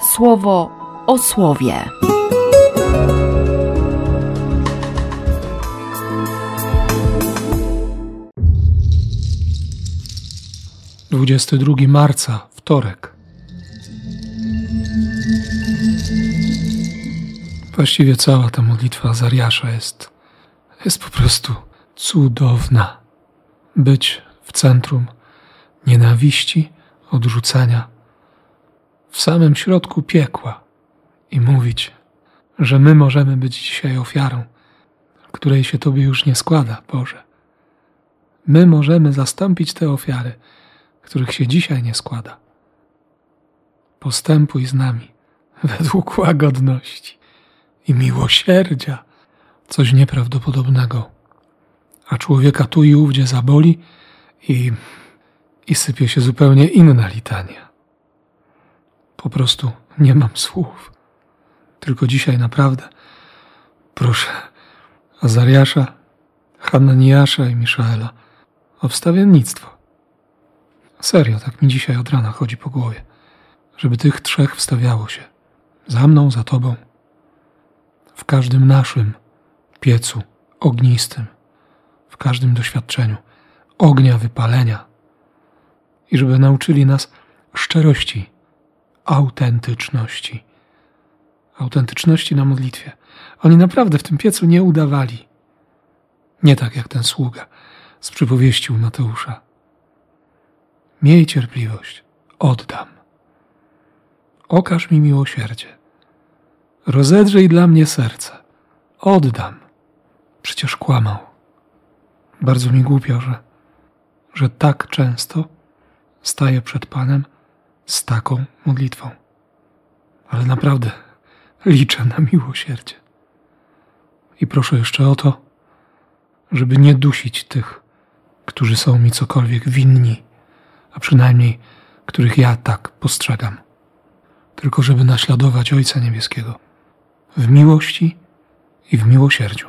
słowo o słowie. Dwudziesty drugi marca, wtorek. Właściwie cała ta modlitwa Zariasza jest, jest po prostu cudowna. Być w centrum nienawiści, odrzucenia, w samym środku piekła i mówić, że my możemy być dzisiaj ofiarą, której się Tobie już nie składa, Boże. My możemy zastąpić te ofiary, których się dzisiaj nie składa. Postępuj z nami według łagodności i miłosierdzia, coś nieprawdopodobnego. A człowieka tu i ówdzie zaboli i, i sypie się zupełnie inna litania. Po prostu nie mam słów. Tylko dzisiaj naprawdę proszę Azariasza, Hananiasza i Miszaela o wstawiennictwo. Serio, tak mi dzisiaj od rana chodzi po głowie, żeby tych trzech wstawiało się. Za mną, za tobą. W każdym naszym piecu ognistym, w każdym doświadczeniu ognia wypalenia. I żeby nauczyli nas szczerości, autentyczności. Autentyczności na modlitwie. Oni naprawdę w tym piecu nie udawali. Nie tak jak ten sługa z przypowieści u Mateusza. Miej cierpliwość, oddam. Okaż mi miłosierdzie. Rozedrzyj dla mnie serce. Oddam. Przecież kłamał. Bardzo mi głupio, że, że tak często staję przed Panem z taką modlitwą. Ale naprawdę liczę na miłosierdzie. I proszę jeszcze o to, żeby nie dusić tych, którzy są mi cokolwiek winni, a przynajmniej których ja tak postrzegam. Tylko żeby naśladować Ojca Niebieskiego w miłości i w miłosierdziu.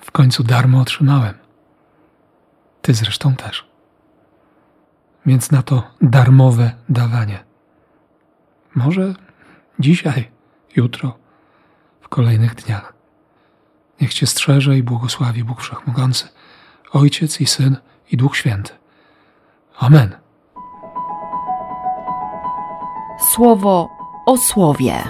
W końcu darmo otrzymałem. Ty zresztą też więc na to darmowe dawanie. Może dzisiaj, jutro, w kolejnych dniach. Niech Cię strzeże i błogosławi Bóg Wszechmogący, Ojciec i Syn i Duch Święty. Amen. Słowo o słowie.